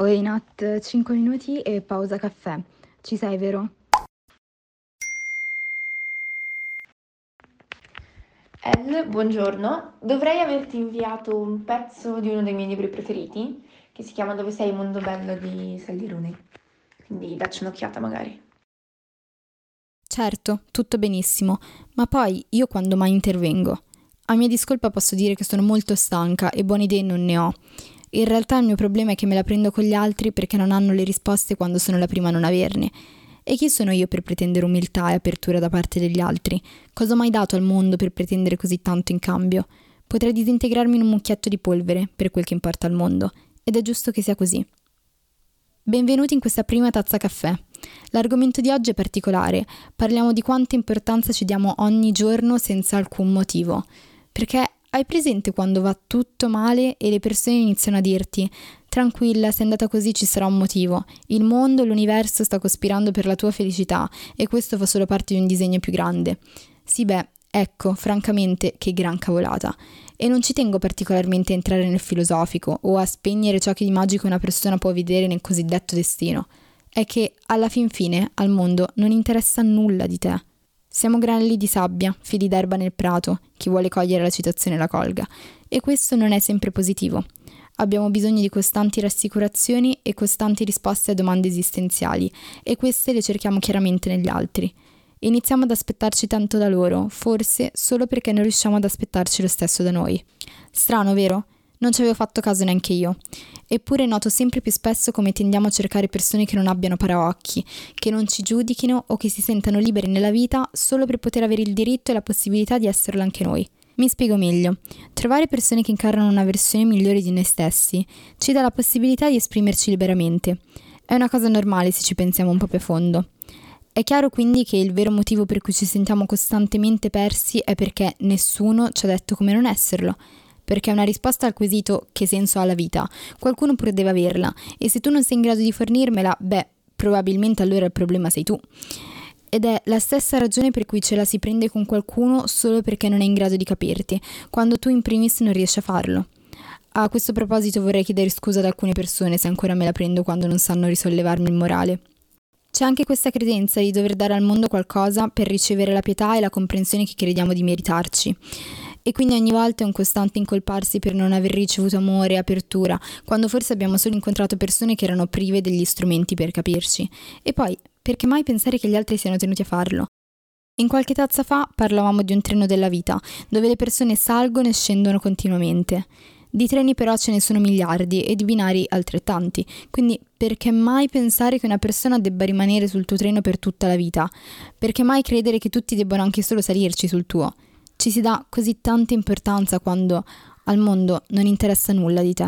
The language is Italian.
Oi Nat, 5 minuti e pausa caffè. Ci sei, vero? El, buongiorno. Dovrei averti inviato un pezzo di uno dei miei libri preferiti, che si chiama Dove sei, mondo bello di Saldiruni. Quindi dacci un'occhiata magari. Certo, tutto benissimo, ma poi io quando mai intervengo? A mia discolpa posso dire che sono molto stanca e buone idee non ne ho. In realtà il mio problema è che me la prendo con gli altri perché non hanno le risposte quando sono la prima a non averne. E chi sono io per pretendere umiltà e apertura da parte degli altri? Cosa ho mai dato al mondo per pretendere così tanto in cambio? Potrei disintegrarmi in un mucchietto di polvere, per quel che importa al mondo, ed è giusto che sia così. Benvenuti in questa prima tazza caffè. L'argomento di oggi è particolare, parliamo di quanta importanza ci diamo ogni giorno senza alcun motivo, perché hai presente quando va tutto male e le persone iniziano a dirti Tranquilla, se è andata così ci sarà un motivo. Il mondo, l'universo sta cospirando per la tua felicità e questo fa solo parte di un disegno più grande. Sì, beh, ecco, francamente, che gran cavolata. E non ci tengo particolarmente a entrare nel filosofico o a spegnere ciò che di magico una persona può vedere nel cosiddetto destino. È che, alla fin fine, al mondo non interessa nulla di te. Siamo granelli di sabbia, fili d'erba nel prato, chi vuole cogliere la citazione la colga. E questo non è sempre positivo. Abbiamo bisogno di costanti rassicurazioni e costanti risposte a domande esistenziali, e queste le cerchiamo chiaramente negli altri. Iniziamo ad aspettarci tanto da loro, forse solo perché non riusciamo ad aspettarci lo stesso da noi. Strano, vero? Non ci avevo fatto caso neanche io. Eppure noto sempre più spesso come tendiamo a cercare persone che non abbiano paraocchi, che non ci giudichino o che si sentano liberi nella vita solo per poter avere il diritto e la possibilità di esserlo anche noi. Mi spiego meglio. Trovare persone che incarnano una versione migliore di noi stessi ci dà la possibilità di esprimerci liberamente. È una cosa normale se ci pensiamo un po' più a fondo. È chiaro quindi che il vero motivo per cui ci sentiamo costantemente persi è perché nessuno ci ha detto come non esserlo perché una risposta al quesito che senso ha la vita. Qualcuno pure deve averla e se tu non sei in grado di fornirmela, beh, probabilmente allora il problema sei tu. Ed è la stessa ragione per cui ce la si prende con qualcuno solo perché non è in grado di capirti, quando tu in primis non riesci a farlo. A questo proposito vorrei chiedere scusa ad alcune persone se ancora me la prendo quando non sanno risollevarmi il morale. C'è anche questa credenza di dover dare al mondo qualcosa per ricevere la pietà e la comprensione che crediamo di meritarci e quindi ogni volta è un costante incolparsi per non aver ricevuto amore e apertura, quando forse abbiamo solo incontrato persone che erano prive degli strumenti per capirci. E poi, perché mai pensare che gli altri siano tenuti a farlo? In qualche tazza fa parlavamo di un treno della vita, dove le persone salgono e scendono continuamente. Di treni però ce ne sono miliardi e di binari altrettanti, quindi perché mai pensare che una persona debba rimanere sul tuo treno per tutta la vita? Perché mai credere che tutti debbano anche solo salirci sul tuo? Ci si dà così tanta importanza quando al mondo non interessa nulla di te.